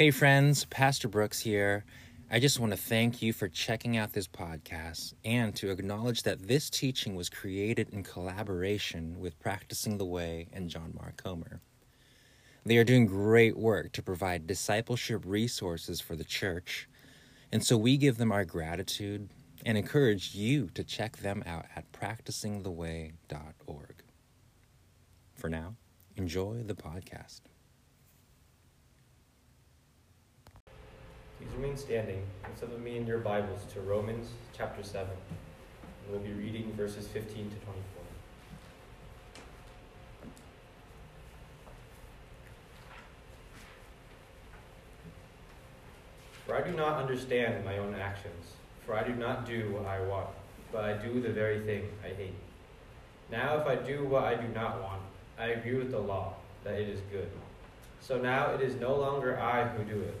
Hey, friends, Pastor Brooks here. I just want to thank you for checking out this podcast and to acknowledge that this teaching was created in collaboration with Practicing the Way and John Mark Comer. They are doing great work to provide discipleship resources for the church, and so we give them our gratitude and encourage you to check them out at practicingtheway.org. For now, enjoy the podcast. Please remain standing and some of me in your Bibles to Romans chapter 7. And we'll be reading verses 15 to 24. For I do not understand my own actions, for I do not do what I want, but I do the very thing I hate. Now, if I do what I do not want, I agree with the law that it is good. So now it is no longer I who do it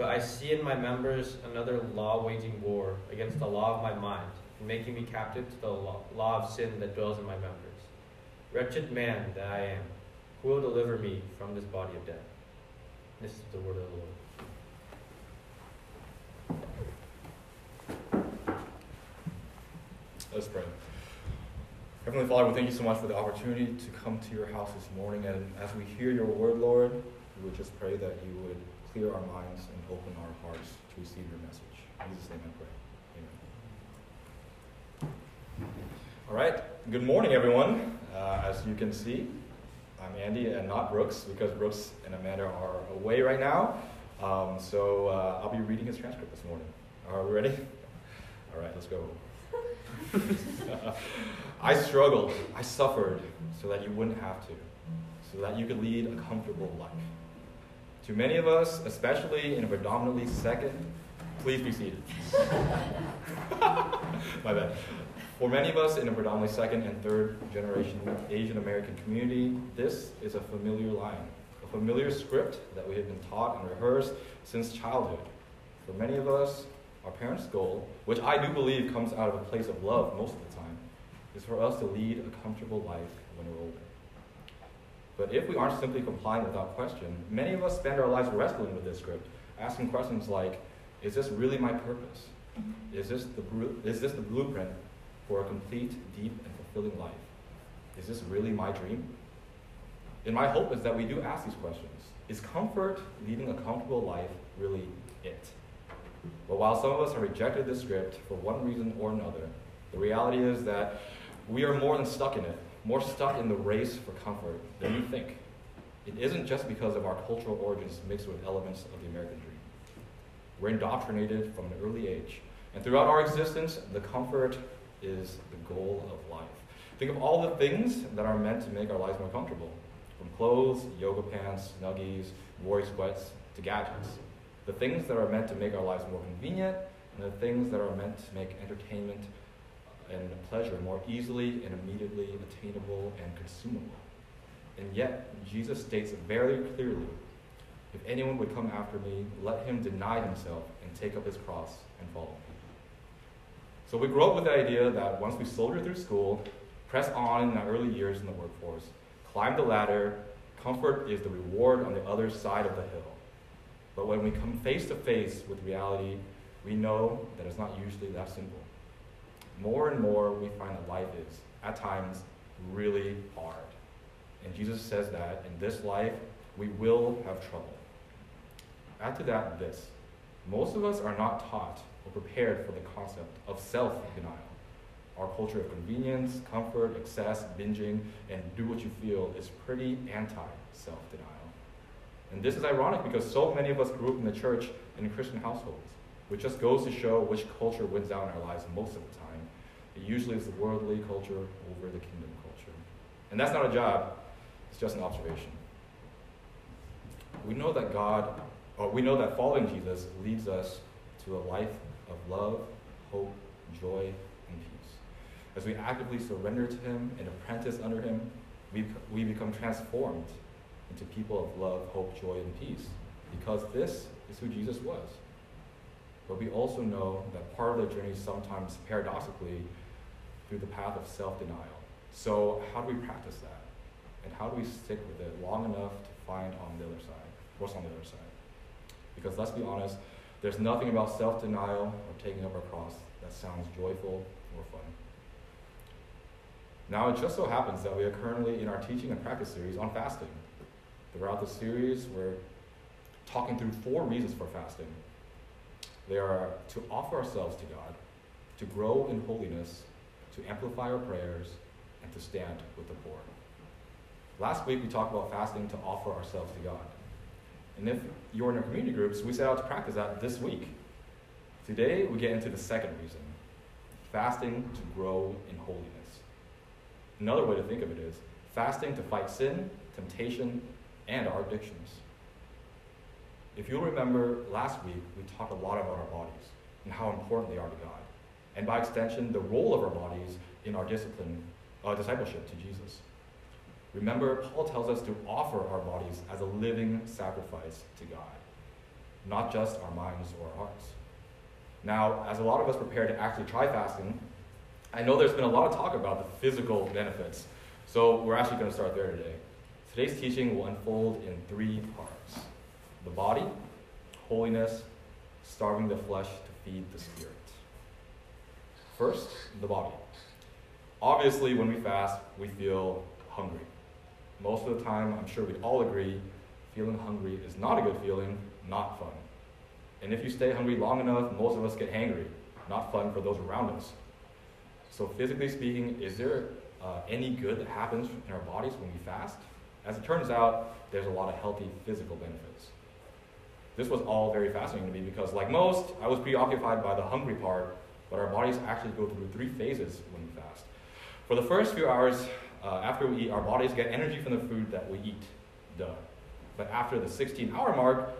but I see in my members another law waging war against the law of my mind, making me captive to the law of sin that dwells in my members. Wretched man that I am, who will deliver me from this body of death? This is the word of the Lord. Let's pray. Heavenly Father, we thank you so much for the opportunity to come to your house this morning. And as we hear your word, Lord, we would just pray that you would clear our minds and open our hearts to receive your message. In Jesus' name I pray. Amen. All right. Good morning, everyone. Uh, as you can see, I'm Andy and not Brooks because Brooks and Amanda are away right now. Um, so uh, I'll be reading his transcript this morning. Are we ready? All right, let's go. I struggled, I suffered so that you wouldn't have to, so that you could lead a comfortable life. To many of us, especially in a predominantly second, please be seated. My bad. For many of us in a predominantly second and third generation Asian American community, this is a familiar line, a familiar script that we have been taught and rehearsed since childhood. For many of us, our parents' goal, which I do believe comes out of a place of love most of the time, is for us to lead a comfortable life when we're older. But if we aren't simply complying without question, many of us spend our lives wrestling with this script, asking questions like, is this really my purpose? Mm-hmm. Is this the, is this the blueprint for a complete, deep, and fulfilling life? Is this really my dream? And my hope is that we do ask these questions. Is comfort, leading a comfortable life, really it? But while some of us have rejected this script for one reason or another, the reality is that we are more than stuck in it more stuck in the race for comfort than you think. It isn't just because of our cultural origins mixed with elements of the American dream. We're indoctrinated from an early age. And throughout our existence, the comfort is the goal of life. Think of all the things that are meant to make our lives more comfortable from clothes, yoga pants, snuggies, worry sweats, to gadgets. The things that are meant to make our lives more convenient, and the things that are meant to make entertainment and pleasure more easily and immediately attainable and consumable. And yet, Jesus states very clearly if anyone would come after me, let him deny himself and take up his cross and follow me. So we grow up with the idea that once we soldier through school, press on in our early years in the workforce, climb the ladder, comfort is the reward on the other side of the hill. But when we come face to face with reality, we know that it's not usually that simple more and more we find that life is, at times, really hard. And Jesus says that in this life, we will have trouble. Add to that this most of us are not taught or prepared for the concept of self denial. Our culture of convenience, comfort, excess, binging, and do what you feel is pretty anti self denial. And this is ironic because so many of us grew up in the church and in Christian households, which just goes to show which culture wins out in our lives most of the time. Usually is the worldly culture over the kingdom culture. And that's not a job, it's just an observation. We know that God Uh, we know that following Jesus leads us to a life of love, hope, joy, and peace. As we actively surrender to Him and apprentice under Him, we, we become transformed into people of love, hope, joy, and peace, because this is who Jesus was. But we also know that part of the journey sometimes paradoxically through the path of self denial. So, how do we practice that? And how do we stick with it long enough to find on the other side? What's on the other side? Because let's be honest, there's nothing about self denial or taking up our cross that sounds joyful or fun. Now, it just so happens that we are currently in our teaching and practice series on fasting. Throughout the series, we're talking through four reasons for fasting. They are to offer ourselves to God, to grow in holiness, to amplify our prayers, and to stand with the poor. Last week, we talked about fasting to offer ourselves to God. And if you're in our community groups, we set out to practice that this week. Today, we get into the second reason fasting to grow in holiness. Another way to think of it is fasting to fight sin, temptation, and our addictions. If you'll remember, last week we talked a lot about our bodies and how important they are to God, and by extension, the role of our bodies in our discipline, uh, discipleship to Jesus. Remember, Paul tells us to offer our bodies as a living sacrifice to God, not just our minds or our hearts. Now, as a lot of us prepare to actually try fasting, I know there's been a lot of talk about the physical benefits, so we're actually going to start there today. Today's teaching will unfold in three parts the body, holiness, starving the flesh to feed the spirit. First, the body. Obviously, when we fast, we feel hungry. Most of the time, I'm sure we all agree, feeling hungry is not a good feeling, not fun. And if you stay hungry long enough, most of us get hangry. Not fun for those around us. So, physically speaking, is there uh, any good that happens in our bodies when we fast? As it turns out, there's a lot of healthy physical benefits. This was all very fascinating to me because, like most, I was preoccupied by the hungry part, but our bodies actually go through three phases when we fast. For the first few hours uh, after we eat, our bodies get energy from the food that we eat. Duh. But after the 16 hour mark,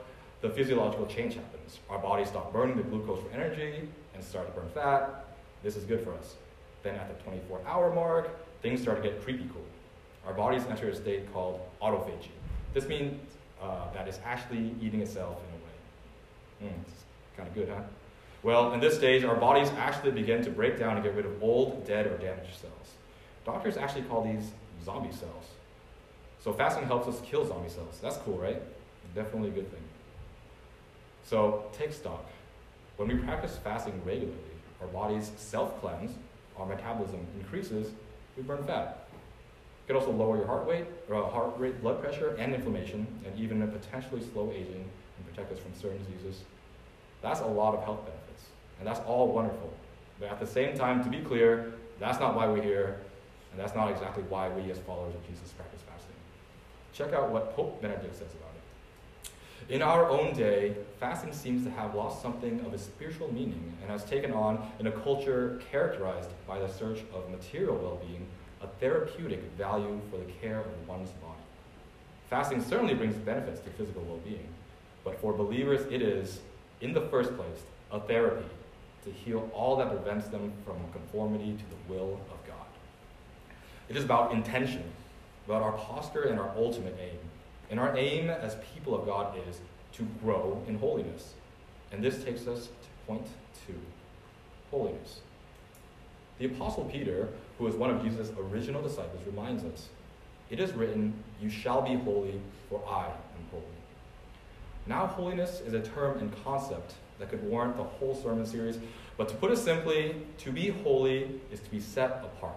the physiological change happens. Our bodies stop burning the glucose for energy and start to burn fat. This is good for us. Then at the 24 hour mark, things start to get creepy cool. Our bodies enter a state called autophagy. This means uh, that it's actually eating itself in a way. Mm, it's kind of good, huh? Well, in this stage, our bodies actually begin to break down and get rid of old, dead, or damaged cells. Doctors actually call these zombie cells. So fasting helps us kill zombie cells. That's cool, right? Definitely a good thing. So take stock. When we practice fasting regularly, our bodies self cleanse, our metabolism increases, we burn fat. It can also lower your heart rate, or uh, heart rate, blood pressure, and inflammation, and even potentially slow aging and protect us from certain diseases. That's a lot of health benefits, and that's all wonderful. But at the same time, to be clear, that's not why we're here, and that's not exactly why we as followers of Jesus practice fasting. Check out what Pope Benedict says about it. In our own day, fasting seems to have lost something of its spiritual meaning and has taken on, in a culture characterized by the search of material well being, a therapeutic value for the care of one's body. Fasting certainly brings benefits to physical well being, but for believers, it is, in the first place, a therapy to heal all that prevents them from conformity to the will of God. It is about intention, about our posture and our ultimate aim. And our aim as people of God is to grow in holiness. And this takes us to point two holiness. The Apostle Peter, who is one of Jesus' original disciples, reminds us it is written, You shall be holy, for I am holy. Now, holiness is a term and concept that could warrant the whole sermon series, but to put it simply, to be holy is to be set apart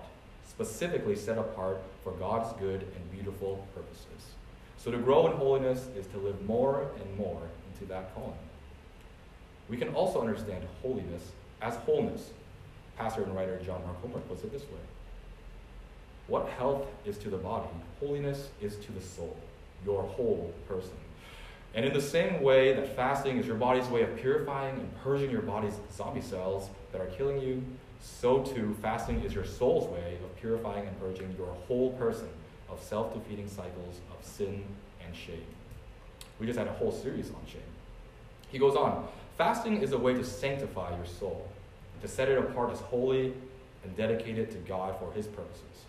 specifically set apart for God's good and beautiful purposes. So to grow in holiness is to live more and more into that calling. We can also understand holiness as wholeness. Pastor and writer John Mark Comer puts it this way What health is to the body, holiness is to the soul, your whole person. And in the same way that fasting is your body's way of purifying and purging your body's zombie cells that are killing you, so too fasting is your soul's way of purifying and purging your whole person of self defeating cycles of sin and shame. We just had a whole series on shame. He goes on fasting is a way to sanctify your soul, to set it apart as holy and dedicate it to God for His purposes.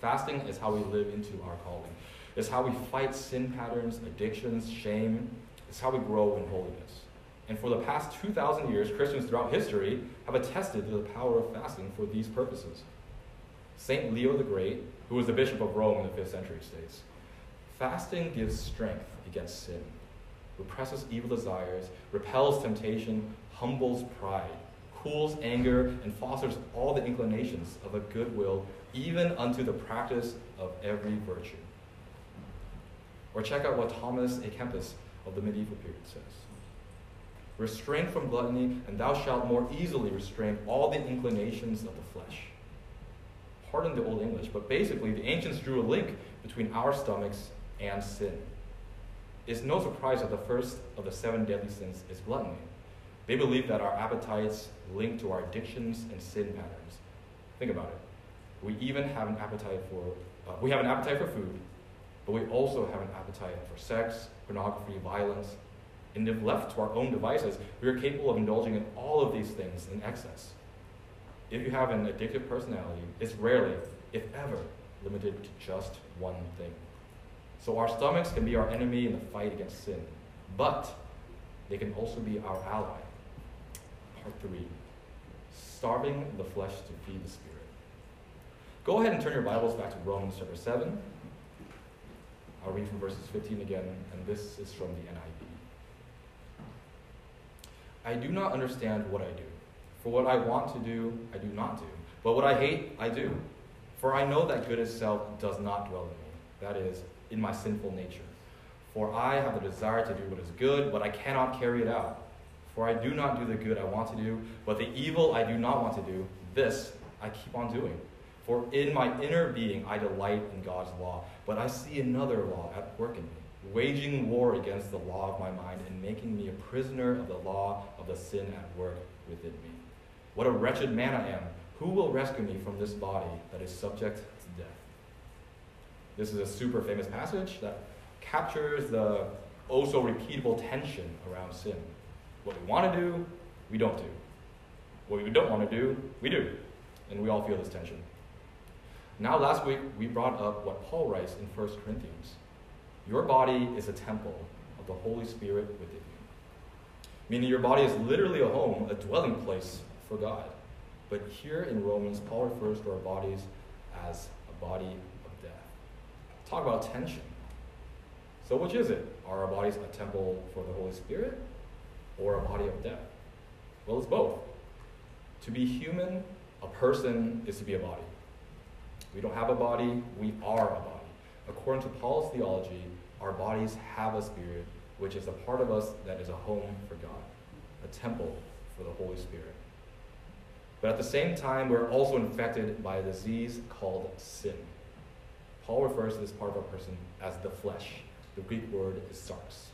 Fasting is how we live into our calling. It's how we fight sin patterns, addictions, shame. It's how we grow in holiness. And for the past 2,000 years, Christians throughout history have attested to the power of fasting for these purposes. St. Leo the Great, who was the Bishop of Rome in the 5th century, states Fasting gives strength against sin, represses evil desires, repels temptation, humbles pride, cools anger, and fosters all the inclinations of a good will, even unto the practice of every virtue. Or check out what Thomas à Kempis of the medieval period says. Restrain from gluttony, and thou shalt more easily restrain all the inclinations of the flesh. Pardon the Old English, but basically, the ancients drew a link between our stomachs and sin. It's no surprise that the first of the seven deadly sins is gluttony. They believe that our appetites link to our addictions and sin patterns. Think about it. We even have an appetite for uh, we have an appetite for food, but we also have an appetite for sex, pornography, violence. And if left to our own devices, we are capable of indulging in all of these things in excess. If you have an addictive personality, it's rarely, if ever, limited to just one thing. So our stomachs can be our enemy in the fight against sin, but they can also be our ally. Part three starving the flesh to feed the spirit. Go ahead and turn your Bibles back to Romans chapter 7. I'll read from verses 15 again, and this is from the NIV. I do not understand what I do. For what I want to do, I do not do. But what I hate, I do. For I know that good itself does not dwell in me, that is, in my sinful nature. For I have the desire to do what is good, but I cannot carry it out. For I do not do the good I want to do, but the evil I do not want to do, this I keep on doing. For in my inner being I delight in God's law, but I see another law at work in me, waging war against the law of my mind and making me a prisoner of the law of the sin at work within me. What a wretched man I am! Who will rescue me from this body that is subject to death? This is a super famous passage that captures the oh so repeatable tension around sin. What we want to do, we don't do. What we don't want to do, we do. And we all feel this tension. Now, last week, we brought up what Paul writes in 1 Corinthians Your body is a temple of the Holy Spirit within you. Meaning, your body is literally a home, a dwelling place for God. But here in Romans, Paul refers to our bodies as a body of death. Talk about tension. So, which is it? Are our bodies a temple for the Holy Spirit or a body of death? Well, it's both. To be human, a person is to be a body. We don't have a body, we are a body. According to Paul's theology, our bodies have a spirit, which is a part of us that is a home for God, a temple for the Holy Spirit. But at the same time, we're also infected by a disease called sin. Paul refers to this part of our person as the flesh. The Greek word is sarx.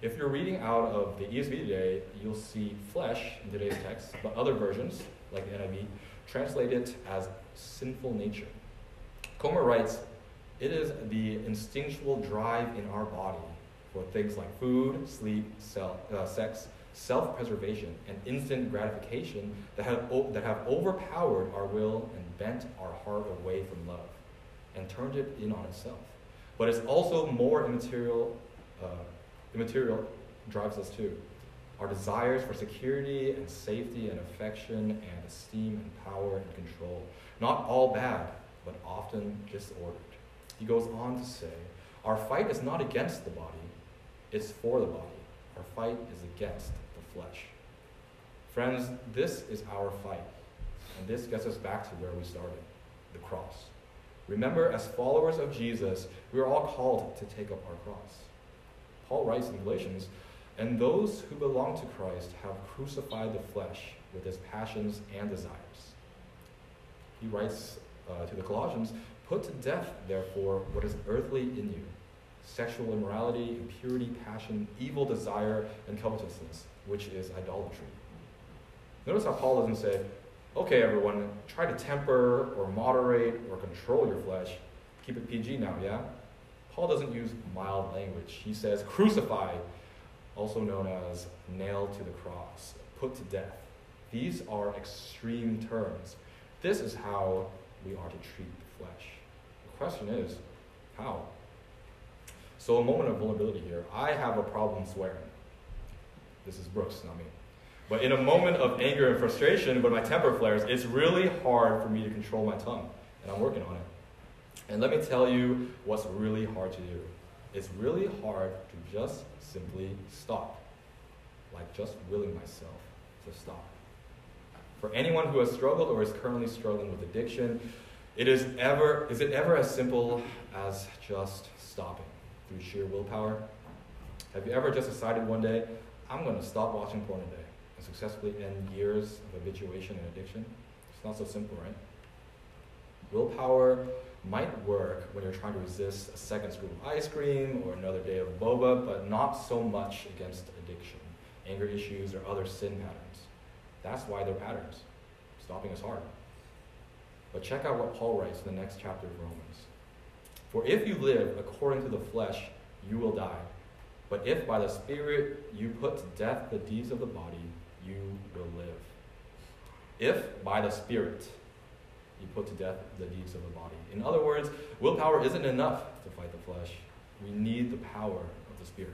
If you're reading out of the ESV today, you'll see flesh in today's text, but other versions, like the NIV, translate it as sinful nature. Comer writes, it is the instinctual drive in our body for things like food, sleep, self, uh, sex, self preservation, and instant gratification that have, that have overpowered our will and bent our heart away from love and turned it in on itself. But it's also more immaterial, uh, immaterial drives us too. Our desires for security and safety and affection and esteem and power and control. Not all bad, but often disordered. He goes on to say, Our fight is not against the body, it's for the body. Our fight is against the flesh. Friends, this is our fight. And this gets us back to where we started the cross. Remember, as followers of Jesus, we are all called to take up our cross. Paul writes in Galatians, and those who belong to Christ have crucified the flesh with its passions and desires. He writes uh, to the Colossians, Put to death, therefore, what is earthly in you sexual immorality, impurity, passion, evil desire, and covetousness, which is idolatry. Notice how Paul doesn't say, okay, everyone, try to temper or moderate or control your flesh. Keep it PG now, yeah? Paul doesn't use mild language. He says, crucify also known as nailed to the cross, put to death. These are extreme terms. This is how we are to treat the flesh. The question is, how? So, a moment of vulnerability here. I have a problem swearing. This is Brooks, not me. But in a moment of anger and frustration, when my temper flares, it's really hard for me to control my tongue. And I'm working on it. And let me tell you what's really hard to do. It's really hard to just simply stop. Like just willing myself to stop. For anyone who has struggled or is currently struggling with addiction, it is ever is it ever as simple as just stopping through sheer willpower? Have you ever just decided one day, I'm going to stop watching porn today and successfully end years of habituation and addiction? It's not so simple, right? Willpower might work when you're trying to resist a second scoop of ice cream or another day of boba, but not so much against addiction, anger issues, or other sin patterns. That's why they're patterns. Stopping is hard. But check out what Paul writes in the next chapter of Romans. For if you live according to the flesh, you will die. But if by the Spirit you put to death the deeds of the body, you will live. If by the Spirit you put to death the deeds of the body. In other words, willpower isn't enough to fight the flesh. We need the power of the Spirit.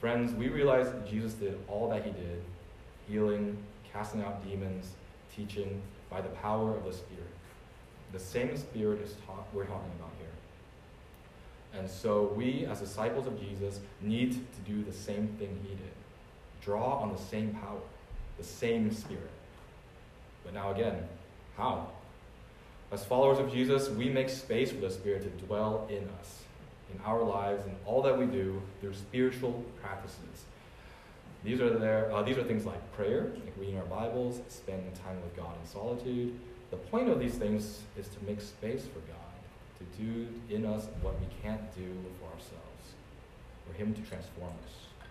Friends, we realize Jesus did all that he did healing, casting out demons, teaching by the power of the Spirit. The same Spirit is we're talking about here. And so we, as disciples of Jesus, need to do the same thing he did draw on the same power, the same Spirit. But now again, how? As followers of Jesus, we make space for the Spirit to dwell in us, in our lives, in all that we do through spiritual practices. These are, there, uh, these are things like prayer, like reading our Bibles, spending time with God in solitude. The point of these things is to make space for God, to do in us what we can't do for ourselves, for Him to transform us.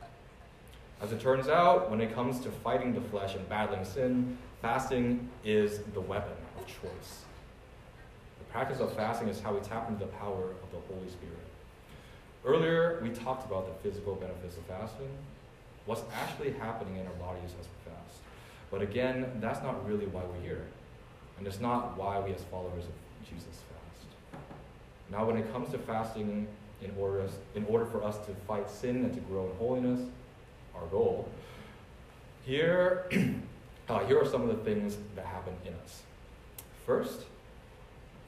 As it turns out, when it comes to fighting the flesh and battling sin, fasting is the weapon choice. The practice of fasting is how we tap into the power of the Holy Spirit. Earlier, we talked about the physical benefits of fasting, what's actually happening in our bodies as we fast. But again, that's not really why we're here. And it's not why we, as followers of Jesus, fast. Now, when it comes to fasting in order, in order for us to fight sin and to grow in holiness, our goal, here, uh, here are some of the things that happen in us. First,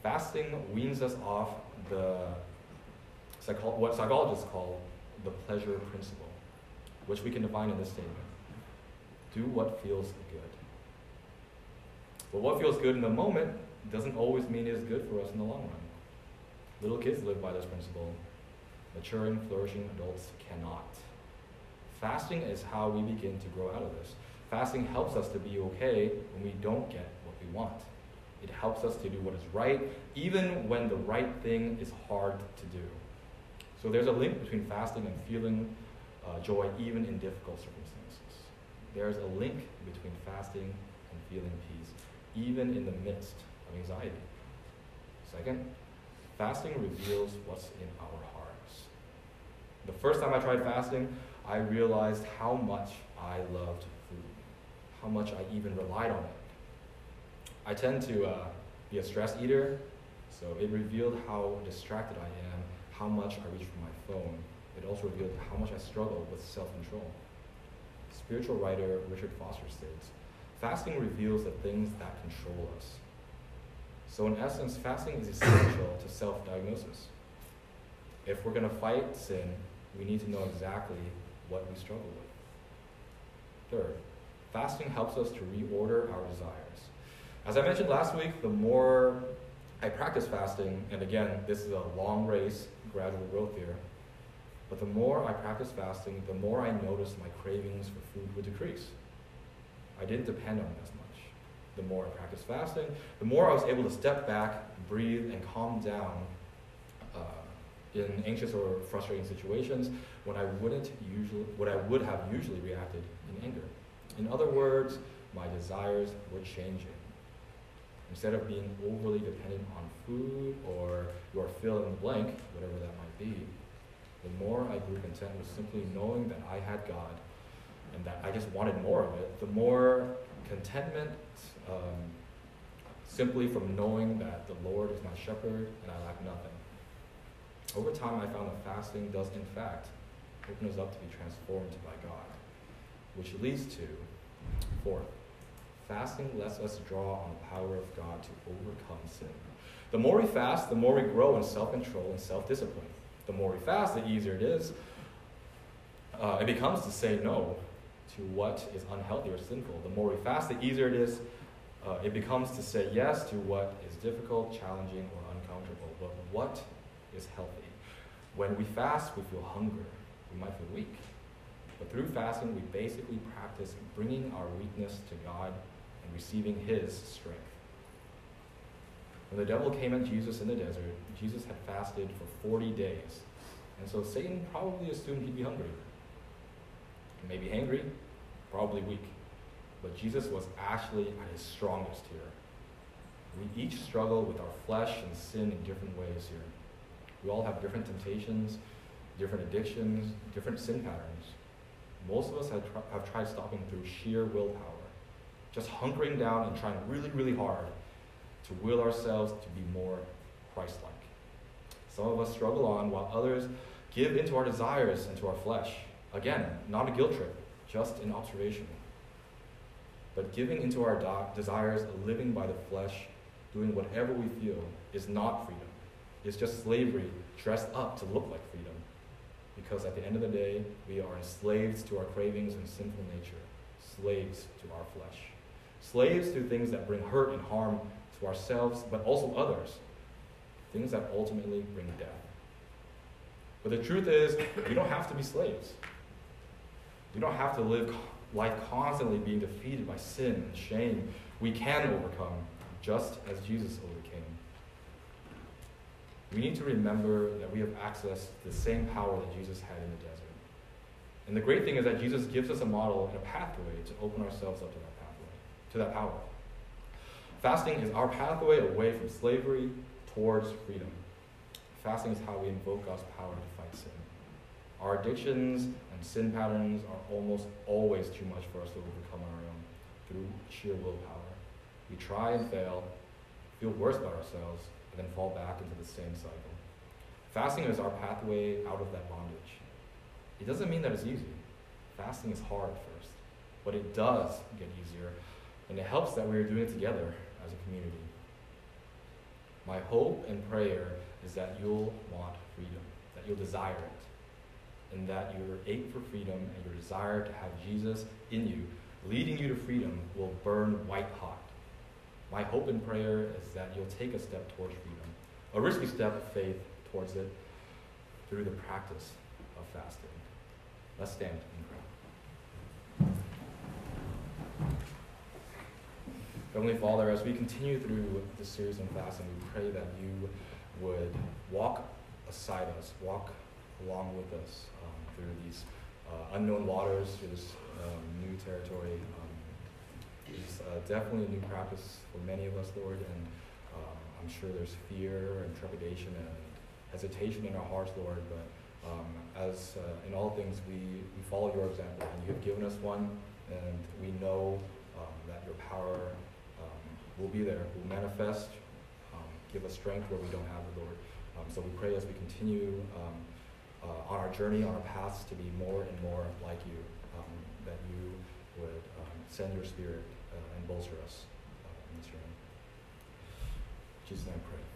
fasting weans us off the psycho- what psychologists call the pleasure principle which we can define in this statement. Do what feels good. But what feels good in the moment doesn't always mean it is good for us in the long run. Little kids live by this principle. Maturing, flourishing adults cannot. Fasting is how we begin to grow out of this. Fasting helps us to be okay when we don't get what we want. It helps us to do what is right, even when the right thing is hard to do. So there's a link between fasting and feeling uh, joy even in difficult circumstances. There's a link between fasting and feeling peace, even in the midst of anxiety. Second, fasting reveals what's in our hearts. The first time I tried fasting, I realized how much I loved food, how much I even relied on it. I tend to uh, be a stress eater, so it revealed how distracted I am, how much I reach for my phone, it also revealed how much I struggle with self control. Spiritual writer Richard Foster states fasting reveals the things that control us. So, in essence, fasting is essential to self diagnosis. If we're going to fight sin, we need to know exactly what we struggle with. Third, fasting helps us to reorder our desires. As I mentioned last week, the more I practice fasting, and again, this is a long race, gradual growth here, but the more I practiced fasting, the more I noticed my cravings for food would decrease. I didn't depend on it as much. The more I practiced fasting, the more I was able to step back, breathe, and calm down uh, in anxious or frustrating situations when I wouldn't usually, what I would have usually reacted in anger. In other words, my desires were changing. Instead of being overly dependent on food or your fill in the blank, whatever that might be, the more I grew content with simply knowing that I had God and that I just wanted more of it, the more contentment um, simply from knowing that the Lord is my shepherd and I lack nothing. Over time, I found that fasting does, in fact, open us up to be transformed by God, which leads to, fourth, fasting lets us draw on the power of God to overcome sin. The more we fast, the more we grow in self control and self discipline. The more we fast, the easier it is. Uh, it becomes to say no to what is unhealthy or sinful. The more we fast, the easier it is. Uh, it becomes to say yes to what is difficult, challenging, or uncomfortable. But what is healthy? When we fast, we feel hunger. We might feel weak. But through fasting, we basically practice bringing our weakness to God receiving His strength. When the devil came at Jesus in the desert, Jesus had fasted for 40 days. And so Satan probably assumed he'd be hungry. Maybe angry, probably weak. But Jesus was actually at his strongest here. We each struggle with our flesh and sin in different ways here. We all have different temptations, different addictions, different sin patterns. Most of us have, tr- have tried stopping through sheer willpower, just hunkering down and trying really, really hard to will ourselves to be more Christ like. Some of us struggle on while others give into our desires and to our flesh. Again, not a guilt trip, just an observation. But giving into our do- desires, living by the flesh, doing whatever we feel, is not freedom. It's just slavery dressed up to look like freedom. Because at the end of the day, we are enslaved to our cravings and sinful nature, slaves to our flesh, slaves to things that bring hurt and harm to ourselves, but also others, things that ultimately bring death. But the truth is, we don't have to be slaves. We don't have to live life constantly being defeated by sin and shame. We can overcome, just as Jesus overcame. We need to remember that we have access to the same power that Jesus had in the desert. And the great thing is that Jesus gives us a model and a pathway to open ourselves up to that to that power. Fasting is our pathway away from slavery towards freedom. Fasting is how we invoke God's power to fight sin. Our addictions and sin patterns are almost always too much for us to overcome on our own through sheer willpower. We try and fail, feel worse about ourselves, and then fall back into the same cycle. Fasting is our pathway out of that bondage. It doesn't mean that it's easy. Fasting is hard at first, but it does get easier, and it helps that we are doing it together as a community. My hope and prayer is that you'll want freedom, that you'll desire it, and that your ache for freedom and your desire to have Jesus in you, leading you to freedom, will burn white hot. My hope and prayer is that you'll take a step towards freedom, a risky step of faith towards it through the practice of fasting. Let's stand and pray. Heavenly Father, as we continue through this series on fasting, we pray that you would walk beside us, walk along with us um, through these uh, unknown waters, through this um, new territory. Um, it's uh, definitely a new practice for many of us, Lord, and um, I'm sure there's fear and trepidation and hesitation in our hearts, Lord, but um, as uh, in all things, we, we follow your example, and you have given us one, and we know um, that your power will be there, will manifest, um, give us strength where we don't have it, Lord. Um, so we pray as we continue um, uh, on our journey, on our paths to be more and more like you, um, that you would um, send your spirit uh, and bolster us uh, in this journey. In Jesus' name I pray.